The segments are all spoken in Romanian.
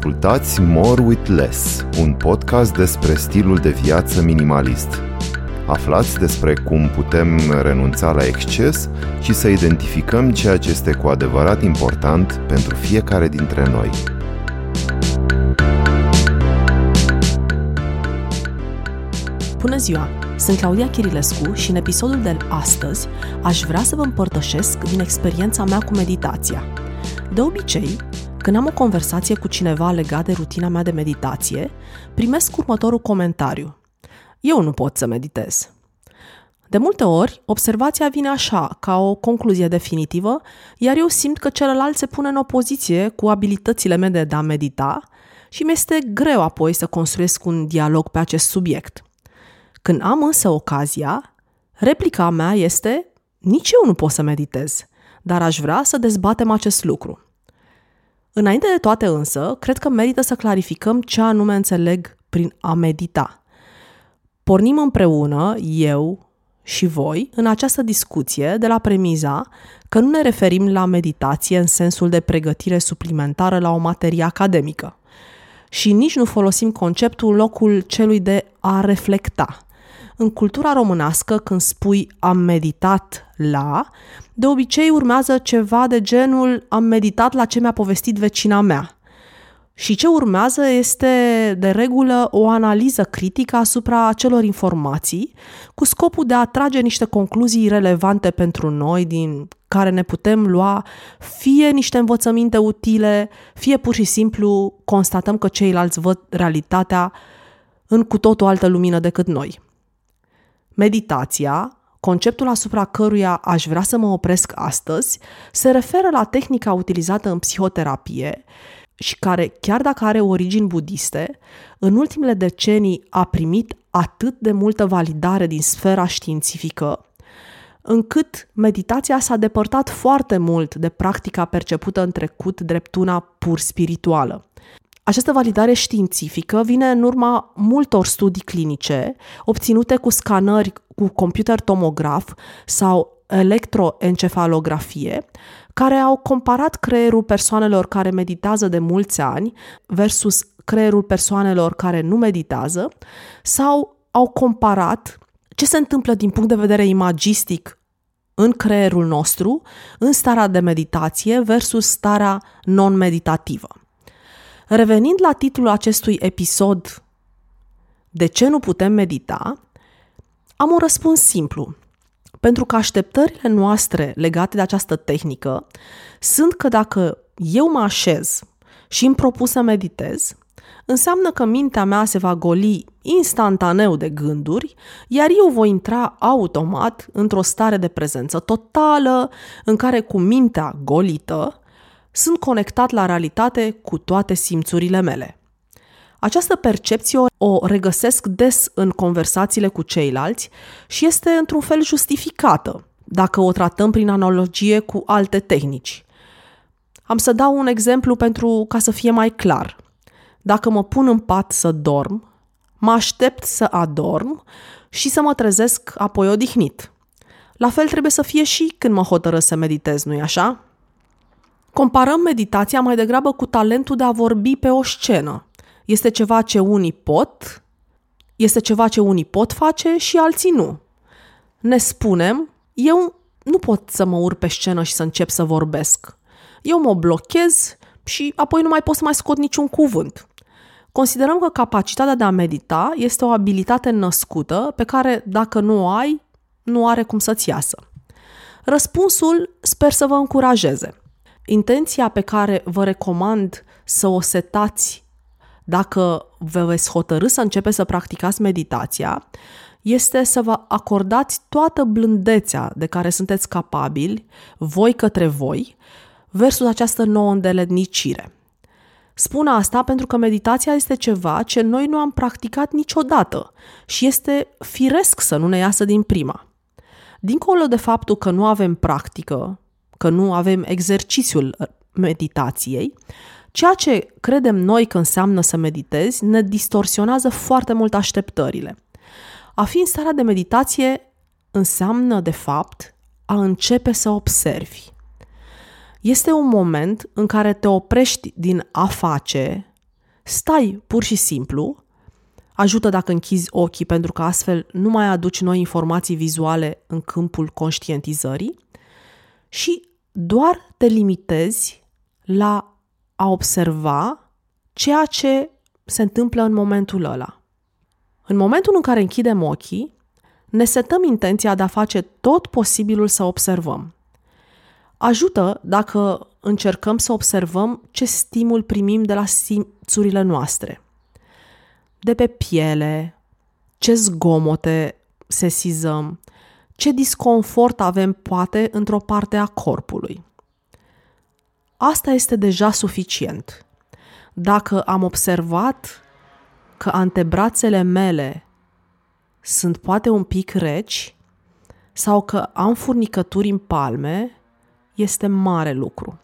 Ascultați More with Less, un podcast despre stilul de viață minimalist. Aflați despre cum putem renunța la exces și să identificăm ceea ce este cu adevărat important pentru fiecare dintre noi. Bună ziua! Sunt Claudia Chirilescu și în episodul de astăzi aș vrea să vă împărtășesc din experiența mea cu meditația. De obicei, când am o conversație cu cineva legat de rutina mea de meditație, primesc următorul comentariu. Eu nu pot să meditez. De multe ori, observația vine așa, ca o concluzie definitivă, iar eu simt că celălalt se pune în opoziție cu abilitățile mele de a medita și mi este greu apoi să construiesc un dialog pe acest subiect. Când am însă ocazia, replica mea este nici eu nu pot să meditez, dar aș vrea să dezbatem acest lucru. Înainte de toate însă, cred că merită să clarificăm ce anume înțeleg prin a medita. Pornim împreună, eu și voi, în această discuție de la premiza că nu ne referim la meditație în sensul de pregătire suplimentară la o materie academică. Și nici nu folosim conceptul locul celui de a reflecta – în cultura românească, când spui am meditat la, de obicei urmează ceva de genul am meditat la ce mi-a povestit vecina mea. Și ce urmează este, de regulă, o analiză critică asupra acelor informații, cu scopul de a trage niște concluzii relevante pentru noi, din care ne putem lua fie niște învățăminte utile, fie pur și simplu constatăm că ceilalți văd realitatea în cu tot o altă lumină decât noi. Meditația, conceptul asupra căruia aș vrea să mă opresc astăzi, se referă la tehnica utilizată în psihoterapie și care, chiar dacă are origini budiste, în ultimele decenii a primit atât de multă validare din sfera științifică, încât meditația s-a depărtat foarte mult de practica percepută în trecut drept una pur spirituală. Această validare științifică vine în urma multor studii clinice obținute cu scanări cu computer tomograf sau electroencefalografie, care au comparat creierul persoanelor care meditează de mulți ani versus creierul persoanelor care nu meditează sau au comparat ce se întâmplă din punct de vedere imagistic în creierul nostru în starea de meditație versus starea non-meditativă. Revenind la titlul acestui episod, De ce nu putem medita? Am un răspuns simplu. Pentru că așteptările noastre legate de această tehnică sunt că dacă eu mă așez și îmi propun să meditez, înseamnă că mintea mea se va goli instantaneu de gânduri, iar eu voi intra automat într-o stare de prezență totală, în care cu mintea golită sunt conectat la realitate cu toate simțurile mele. Această percepție o regăsesc des în conversațiile cu ceilalți și este într-un fel justificată, dacă o tratăm prin analogie cu alte tehnici. Am să dau un exemplu pentru ca să fie mai clar. Dacă mă pun în pat să dorm, mă aștept să adorm și să mă trezesc apoi odihnit. La fel trebuie să fie și când mă hotărăsc să meditez, nu-i așa? Comparăm meditația mai degrabă cu talentul de a vorbi pe o scenă. Este ceva ce unii pot, este ceva ce unii pot face și alții nu. Ne spunem, eu nu pot să mă urc pe scenă și să încep să vorbesc. Eu mă blochez și apoi nu mai pot să mai scot niciun cuvânt. Considerăm că capacitatea de a medita este o abilitate născută pe care, dacă nu o ai, nu are cum să-ți iasă. Răspunsul sper să vă încurajeze. Intenția pe care vă recomand să o setați dacă vă veți hotărâ să începeți să practicați meditația, este să vă acordați toată blândețea de care sunteți capabili, voi către voi, versus această nouă îndeletnicire. Spun asta pentru că meditația este ceva ce noi nu am practicat niciodată și este firesc să nu ne iasă din prima. Dincolo de faptul că nu avem practică că nu avem exercițiul meditației, ceea ce credem noi că înseamnă să meditezi ne distorsionează foarte mult așteptările. A fi în starea de meditație înseamnă, de fapt, a începe să observi. Este un moment în care te oprești din a face Stai pur și simplu, ajută dacă închizi ochii pentru că astfel nu mai aduci noi informații vizuale în câmpul conștientizării și doar te limitezi la a observa ceea ce se întâmplă în momentul ăla. În momentul în care închidem ochii, ne setăm intenția de a face tot posibilul să observăm. Ajută dacă încercăm să observăm ce stimul primim de la simțurile noastre. De pe piele, ce zgomote sesizăm, ce disconfort avem poate într-o parte a corpului. Asta este deja suficient. Dacă am observat că antebrațele mele sunt poate un pic reci sau că am furnicături în palme, este mare lucru.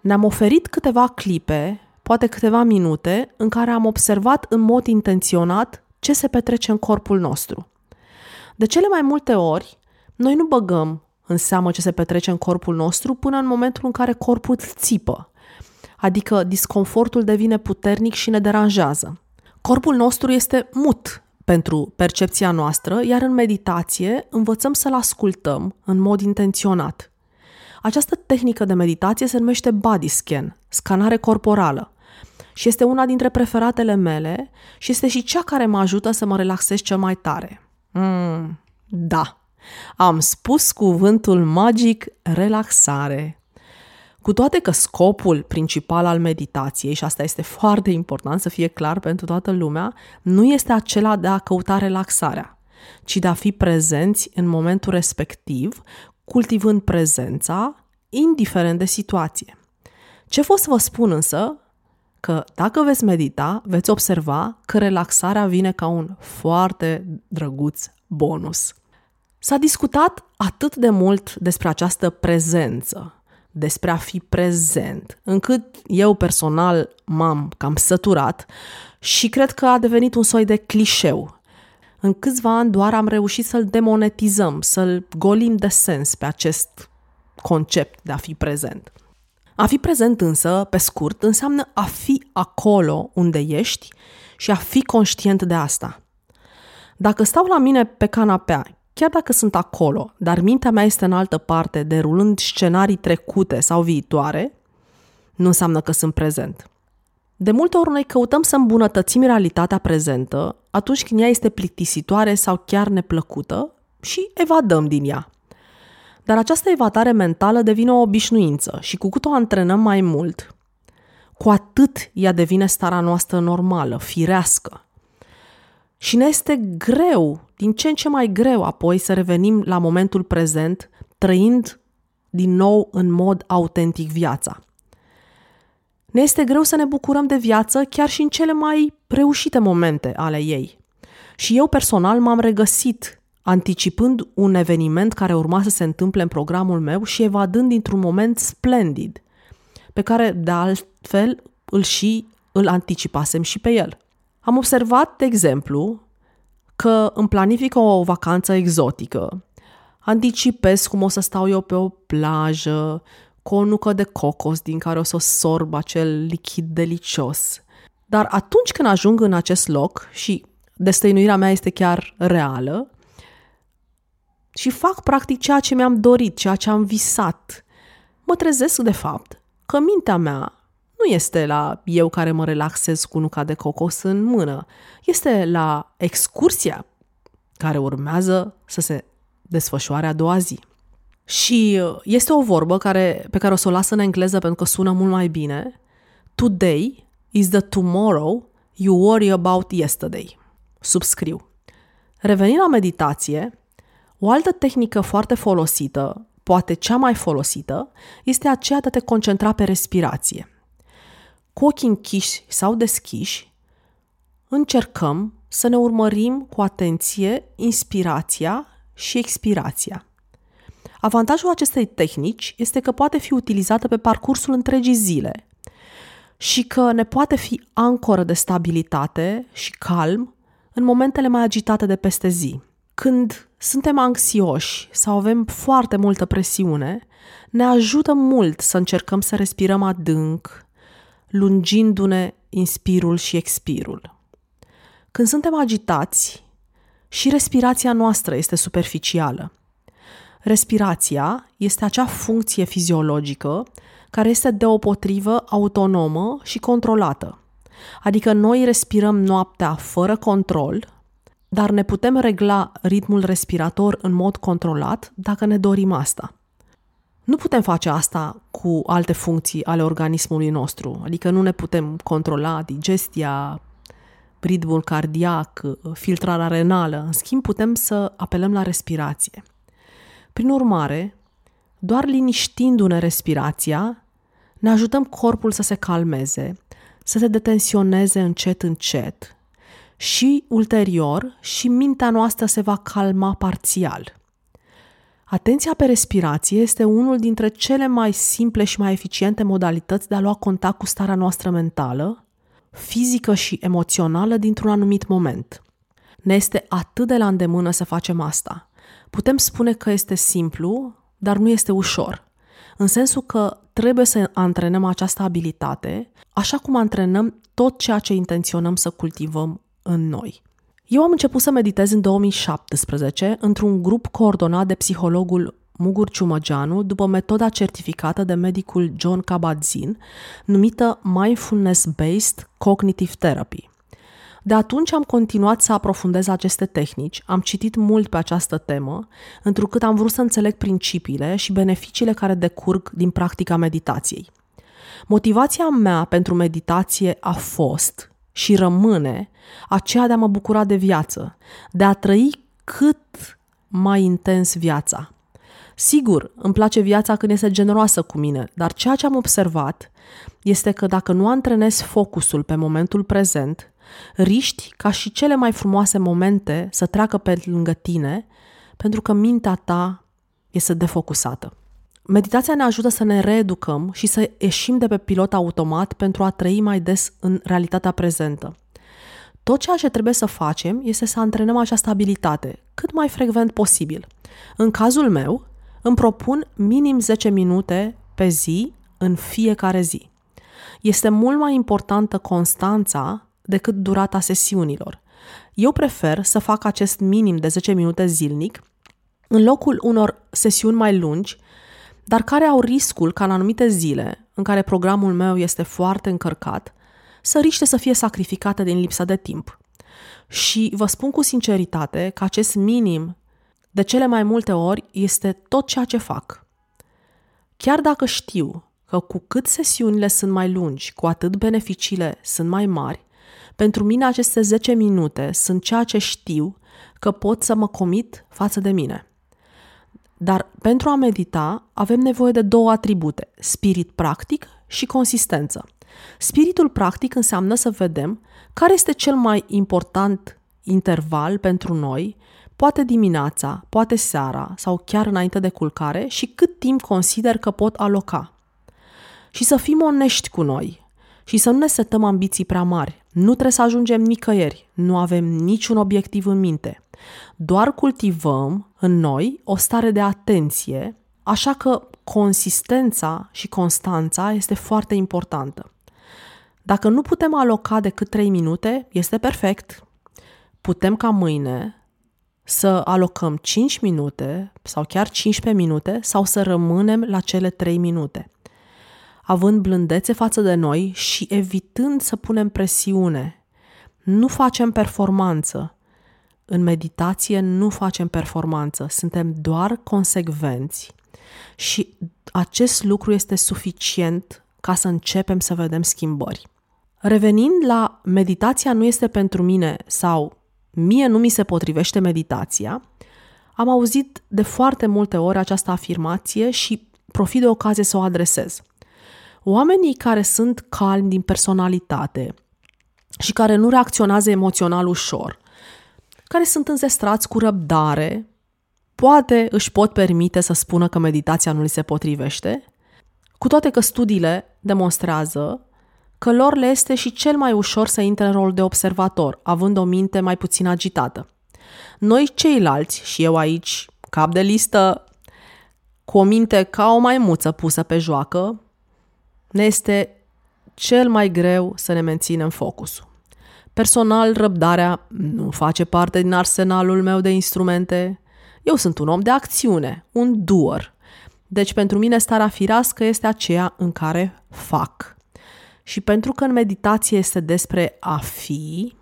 Ne-am oferit câteva clipe, poate câteva minute, în care am observat în mod intenționat ce se petrece în corpul nostru. De cele mai multe ori, noi nu băgăm în seamă ce se petrece în corpul nostru până în momentul în care corpul țipă, adică disconfortul devine puternic și ne deranjează. Corpul nostru este mut pentru percepția noastră, iar în meditație învățăm să-l ascultăm în mod intenționat. Această tehnică de meditație se numește body scan, scanare corporală, și este una dintre preferatele mele și este și cea care mă ajută să mă relaxez cel mai tare. Mm, da, am spus cuvântul magic relaxare. Cu toate că scopul principal al meditației, și asta este foarte important să fie clar pentru toată lumea, nu este acela de a căuta relaxarea, ci de a fi prezenți în momentul respectiv, cultivând prezența, indiferent de situație. Ce fost să vă spun însă, că dacă veți medita, veți observa că relaxarea vine ca un foarte drăguț bonus. S-a discutat atât de mult despre această prezență, despre a fi prezent, încât eu personal m-am cam săturat și cred că a devenit un soi de clișeu. În câțiva ani doar am reușit să-l demonetizăm, să-l golim de sens pe acest concept de a fi prezent. A fi prezent însă, pe scurt, înseamnă a fi acolo unde ești și a fi conștient de asta. Dacă stau la mine pe canapea, chiar dacă sunt acolo, dar mintea mea este în altă parte, derulând scenarii trecute sau viitoare, nu înseamnă că sunt prezent. De multe ori noi căutăm să îmbunătățim realitatea prezentă atunci când ea este plictisitoare sau chiar neplăcută și evadăm din ea. Dar această evadare mentală devine o obișnuință și cu cât o antrenăm mai mult, cu atât ea devine starea noastră normală, firească. Și ne este greu, din ce în ce mai greu apoi să revenim la momentul prezent, trăind din nou în mod autentic viața. Ne este greu să ne bucurăm de viață chiar și în cele mai reușite momente ale ei. Și eu personal m-am regăsit anticipând un eveniment care urma să se întâmple în programul meu și evadând dintr-un moment splendid, pe care, de altfel, îl și îl anticipasem și pe el. Am observat, de exemplu, că îmi planifică o vacanță exotică. Anticipez cum o să stau eu pe o plajă, cu o nucă de cocos din care o să sorb acel lichid delicios. Dar atunci când ajung în acest loc și destăinuirea mea este chiar reală, și fac practic ceea ce mi-am dorit, ceea ce am visat, mă trezesc de fapt că mintea mea nu este la eu care mă relaxez cu nuca de cocos în mână, este la excursia care urmează să se desfășoare a doua zi. Și uh, este o vorbă care, pe care o să o las în engleză pentru că sună mult mai bine. Today is the tomorrow you worry about yesterday. Subscriu. Revenind la meditație, o altă tehnică foarte folosită, poate cea mai folosită, este aceea de a te concentra pe respirație. Cu ochii închiși sau deschiși, încercăm să ne urmărim cu atenție inspirația și expirația. Avantajul acestei tehnici este că poate fi utilizată pe parcursul întregii zile și că ne poate fi ancoră de stabilitate și calm în momentele mai agitate de peste zi. Când suntem anxioși sau avem foarte multă presiune, ne ajută mult să încercăm să respirăm adânc, lungindu-ne inspirul și expirul. Când suntem agitați, și respirația noastră este superficială. Respirația este acea funcție fiziologică care este deopotrivă autonomă și controlată. Adică noi respirăm noaptea fără control, dar ne putem regla ritmul respirator în mod controlat dacă ne dorim asta. Nu putem face asta cu alte funcții ale organismului nostru, adică nu ne putem controla digestia, ritmul cardiac, filtrarea renală. În schimb, putem să apelăm la respirație. Prin urmare, doar liniștindu-ne respirația, ne ajutăm corpul să se calmeze, să se detensioneze încet, încet și, ulterior, și mintea noastră se va calma parțial. Atenția pe respirație este unul dintre cele mai simple și mai eficiente modalități de a lua contact cu starea noastră mentală, fizică și emoțională dintr-un anumit moment. Ne este atât de la îndemână să facem asta. Putem spune că este simplu, dar nu este ușor. În sensul că trebuie să antrenăm această abilitate, așa cum antrenăm tot ceea ce intenționăm să cultivăm în noi. Eu am început să meditez în 2017 într-un grup coordonat de psihologul Mugur Ciumăgeanu după metoda certificată de medicul John Kabat-Zinn, numită Mindfulness-Based Cognitive Therapy. De atunci am continuat să aprofundez aceste tehnici, am citit mult pe această temă, întrucât am vrut să înțeleg principiile și beneficiile care decurg din practica meditației. Motivația mea pentru meditație a fost și rămâne aceea de a mă bucura de viață, de a trăi cât mai intens viața. Sigur, îmi place viața când este generoasă cu mine, dar ceea ce am observat este că dacă nu antrenezi focusul pe momentul prezent, riști ca și cele mai frumoase momente să treacă pe lângă tine, pentru că mintea ta este defocusată. Meditația ne ajută să ne reeducăm și să ieșim de pe pilot automat pentru a trăi mai des în realitatea prezentă. Tot ceea ce trebuie să facem este să antrenăm această abilitate cât mai frecvent posibil. În cazul meu, îmi propun minim 10 minute pe zi în fiecare zi. Este mult mai importantă constanța decât durata sesiunilor. Eu prefer să fac acest minim de 10 minute zilnic în locul unor sesiuni mai lungi, dar care au riscul ca în anumite zile, în care programul meu este foarte încărcat, să riște să fie sacrificate din lipsa de timp. Și vă spun cu sinceritate că acest minim de cele mai multe ori este tot ceea ce fac. Chiar dacă știu că cu cât sesiunile sunt mai lungi, cu atât beneficiile sunt mai mari, pentru mine aceste 10 minute sunt ceea ce știu că pot să mă comit față de mine. Dar pentru a medita avem nevoie de două atribute, spirit practic și consistență. Spiritul practic înseamnă să vedem care este cel mai important interval pentru noi poate dimineața, poate seara sau chiar înainte de culcare și cât timp consider că pot aloca. Și să fim onești cu noi și să nu ne setăm ambiții prea mari. Nu trebuie să ajungem nicăieri, nu avem niciun obiectiv în minte. Doar cultivăm în noi o stare de atenție, așa că consistența și constanța este foarte importantă. Dacă nu putem aloca decât 3 minute, este perfect. Putem ca mâine să alocăm 5 minute sau chiar 15 minute sau să rămânem la cele 3 minute. Având blândețe față de noi și evitând să punem presiune. Nu facem performanță. În meditație nu facem performanță, suntem doar consecvenți și acest lucru este suficient ca să începem să vedem schimbări. Revenind la meditația nu este pentru mine sau mie nu mi se potrivește meditația, am auzit de foarte multe ori această afirmație și profit de ocazie să o adresez. Oamenii care sunt calmi din personalitate și care nu reacționează emoțional ușor, care sunt înzestrați cu răbdare, poate își pot permite să spună că meditația nu li se potrivește, cu toate că studiile demonstrează că lor le este și cel mai ușor să intre în rol de observator, având o minte mai puțin agitată. Noi ceilalți, și eu aici, cap de listă, cu o minte ca o maimuță pusă pe joacă, ne este cel mai greu să ne menținem focusul. Personal, răbdarea nu face parte din arsenalul meu de instrumente. Eu sunt un om de acțiune, un doer. Deci pentru mine starea firească este aceea în care fac. Și pentru că în meditație este despre a fi,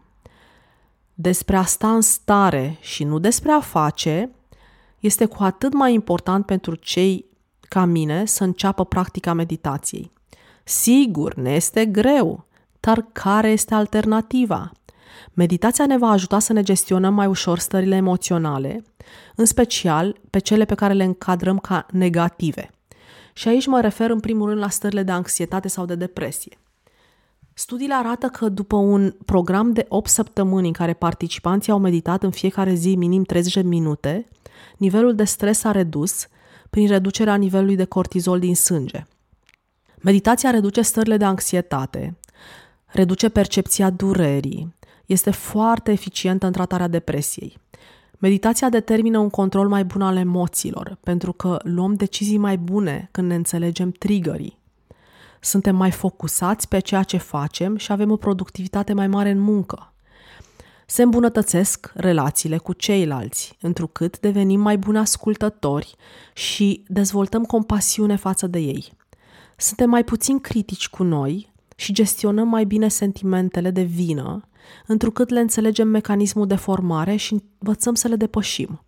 despre a sta în stare și nu despre a face, este cu atât mai important pentru cei ca mine să înceapă practica meditației. Sigur, ne este greu, dar care este alternativa? Meditația ne va ajuta să ne gestionăm mai ușor stările emoționale, în special pe cele pe care le încadrăm ca negative. Și aici mă refer în primul rând la stările de anxietate sau de depresie. Studiile arată că după un program de 8 săptămâni în care participanții au meditat în fiecare zi minim 30 de minute, nivelul de stres a redus prin reducerea nivelului de cortizol din sânge. Meditația reduce stările de anxietate, reduce percepția durerii, este foarte eficientă în tratarea depresiei. Meditația determină un control mai bun al emoțiilor, pentru că luăm decizii mai bune când ne înțelegem triggerii. Suntem mai focusați pe ceea ce facem și avem o productivitate mai mare în muncă. Se îmbunătățesc relațiile cu ceilalți, întrucât devenim mai buni ascultători și dezvoltăm compasiune față de ei. Suntem mai puțin critici cu noi și gestionăm mai bine sentimentele de vină, întrucât le înțelegem mecanismul de formare și învățăm să le depășim.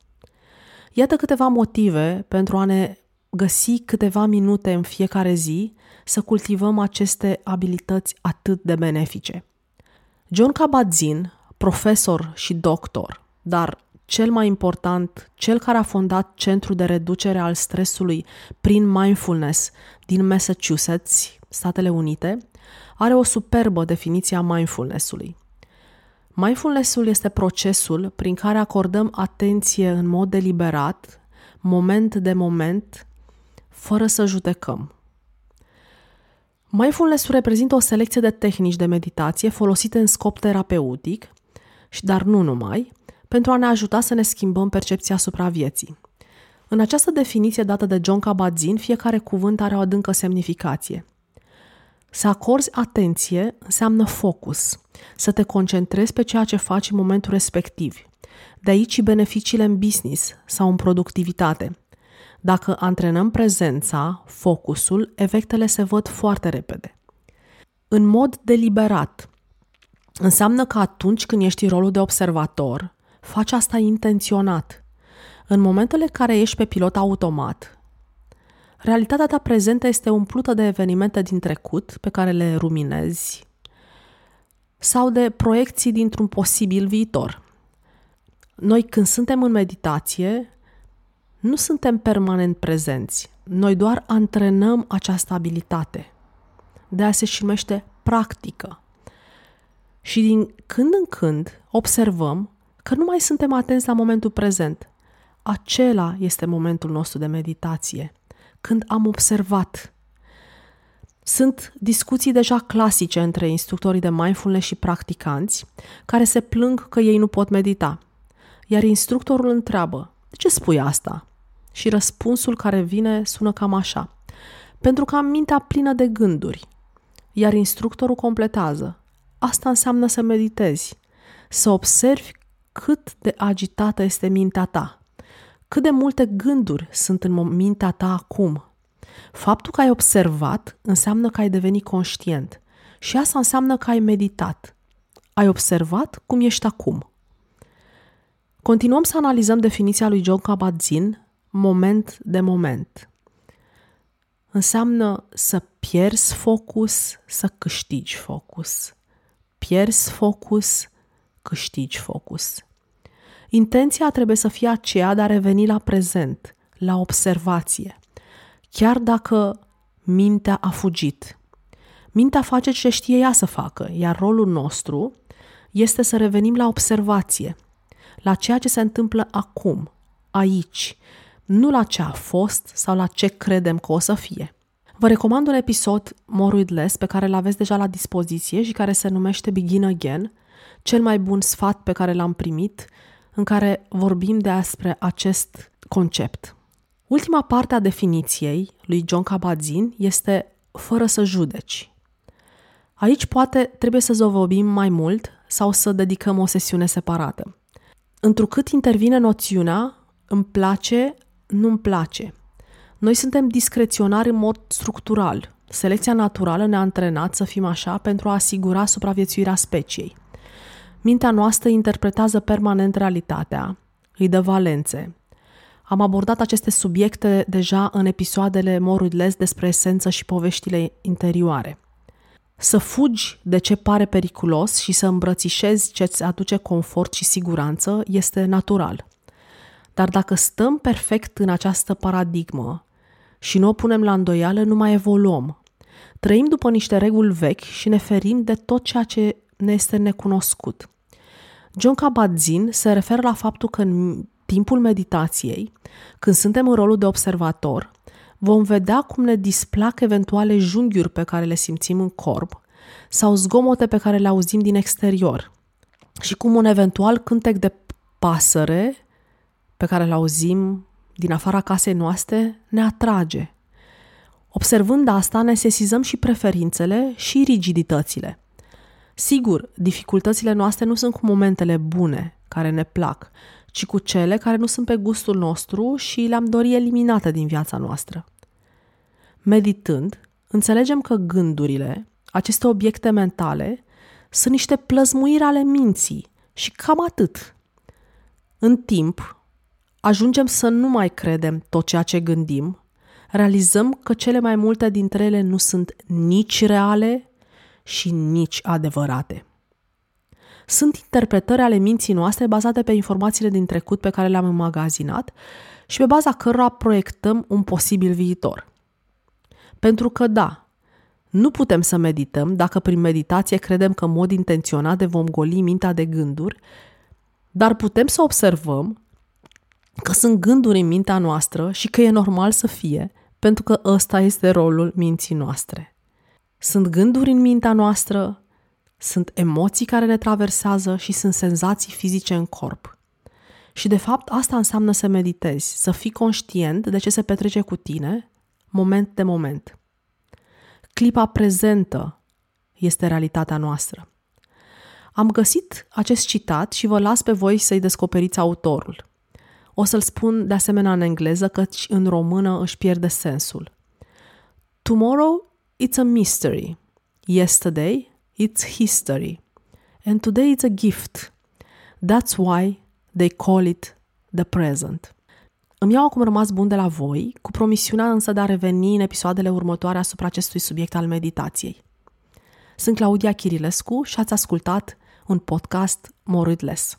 Iată câteva motive pentru a ne găsi câteva minute în fiecare zi să cultivăm aceste abilități atât de benefice. John Kabat-Zinn, profesor și doctor, dar cel mai important, cel care a fondat Centrul de Reducere al Stresului prin Mindfulness din Massachusetts, Statele Unite, are o superbă definiție a mindfulness-ului. Mindfulness-ul este procesul prin care acordăm atenție în mod deliberat, moment de moment, fără să judecăm. Mindfulness-ul reprezintă o selecție de tehnici de meditație folosite în scop terapeutic, dar nu numai, pentru a ne ajuta să ne schimbăm percepția asupra vieții. În această definiție dată de John Kabat-Zinn, fiecare cuvânt are o adâncă semnificație. Să acorzi atenție înseamnă focus, să te concentrezi pe ceea ce faci în momentul respectiv. De aici și beneficiile în business sau în productivitate. Dacă antrenăm prezența, focusul, efectele se văd foarte repede. În mod deliberat, înseamnă că atunci când ești în rolul de observator, faci asta intenționat. În momentele în care ești pe pilot automat, realitatea ta prezentă este umplută de evenimente din trecut pe care le ruminezi sau de proiecții dintr-un posibil viitor. Noi când suntem în meditație, nu suntem permanent prezenți. Noi doar antrenăm această abilitate. De aia se și numește practică. Și din când în când observăm că nu mai suntem atenți la momentul prezent. Acela este momentul nostru de meditație, când am observat. Sunt discuții deja clasice între instructorii de mindfulness și practicanți care se plâng că ei nu pot medita. Iar instructorul întreabă, de ce spui asta? Și răspunsul care vine sună cam așa. Pentru că am mintea plină de gânduri. Iar instructorul completează. Asta înseamnă să meditezi. Să observi cât de agitată este mintea ta. Cât de multe gânduri sunt în mintea ta acum. Faptul că ai observat înseamnă că ai devenit conștient. Și asta înseamnă că ai meditat. Ai observat cum ești acum. Continuăm să analizăm definiția lui John Kabat-Zinn moment de moment. Înseamnă să pierzi focus, să câștigi focus. Pierzi focus, câștigi focus. Intenția trebuie să fie aceea de a reveni la prezent, la observație, chiar dacă mintea a fugit. Mintea face ce știe ea să facă, iar rolul nostru este să revenim la observație, la ceea ce se întâmplă acum, aici, nu la ce a fost sau la ce credem că o să fie. Vă recomand un episod More with Less pe care îl aveți deja la dispoziție și care se numește Begin Again, cel mai bun sfat pe care l-am primit, în care vorbim despre acest concept. Ultima parte a definiției lui John Kabat-Zinn este fără să judeci. Aici poate trebuie să zovobim mai mult sau să dedicăm o sesiune separată. Întrucât intervine noțiunea îmi place, nu-mi place. Noi suntem discreționari în mod structural. Selecția naturală ne-a antrenat să fim așa pentru a asigura supraviețuirea speciei. Mintea noastră interpretează permanent realitatea, îi dă valențe. Am abordat aceste subiecte deja în episoadele Moruidles despre esență și poveștile interioare. Să fugi de ce pare periculos și să îmbrățișezi ce îți aduce confort și siguranță este natural. Dar dacă stăm perfect în această paradigmă și nu o punem la îndoială, nu mai evoluăm. Trăim după niște reguli vechi și ne ferim de tot ceea ce ne este necunoscut. John Kabat-Zinn se referă la faptul că în timpul meditației, când suntem în rolul de observator, vom vedea cum ne displac eventuale junghiuri pe care le simțim în corp sau zgomote pe care le auzim din exterior și cum un eventual cântec de pasăre pe care îl auzim din afara casei noastre ne atrage. Observând asta, ne sesizăm și preferințele și rigiditățile. Sigur, dificultățile noastre nu sunt cu momentele bune, care ne plac, ci cu cele care nu sunt pe gustul nostru și le-am dori eliminate din viața noastră. Meditând, înțelegem că gândurile, aceste obiecte mentale, sunt niște plăzmuiri ale minții și cam atât. În timp, ajungem să nu mai credem tot ceea ce gândim, realizăm că cele mai multe dintre ele nu sunt nici reale și nici adevărate. Sunt interpretări ale minții noastre bazate pe informațiile din trecut pe care le-am înmagazinat și pe baza cărora proiectăm un posibil viitor. Pentru că da, nu putem să medităm dacă prin meditație credem că în mod intenționat de vom goli mintea de gânduri, dar putem să observăm că sunt gânduri în mintea noastră și că e normal să fie, pentru că ăsta este rolul minții noastre. Sunt gânduri în mintea noastră, sunt emoții care ne traversează și sunt senzații fizice în corp. Și de fapt asta înseamnă să meditezi, să fii conștient de ce se petrece cu tine, moment de moment. Clipa prezentă este realitatea noastră. Am găsit acest citat și vă las pe voi să-i descoperiți autorul. O să-l spun de asemenea în engleză, căci în română își pierde sensul. Tomorrow it's a mystery. Yesterday it's history. And today it's a gift. That's why they call it the present. Îmi iau acum rămas bun de la voi, cu promisiunea însă de a reveni în episoadele următoare asupra acestui subiect al meditației. Sunt Claudia Chirilescu și ați ascultat un podcast Moridless.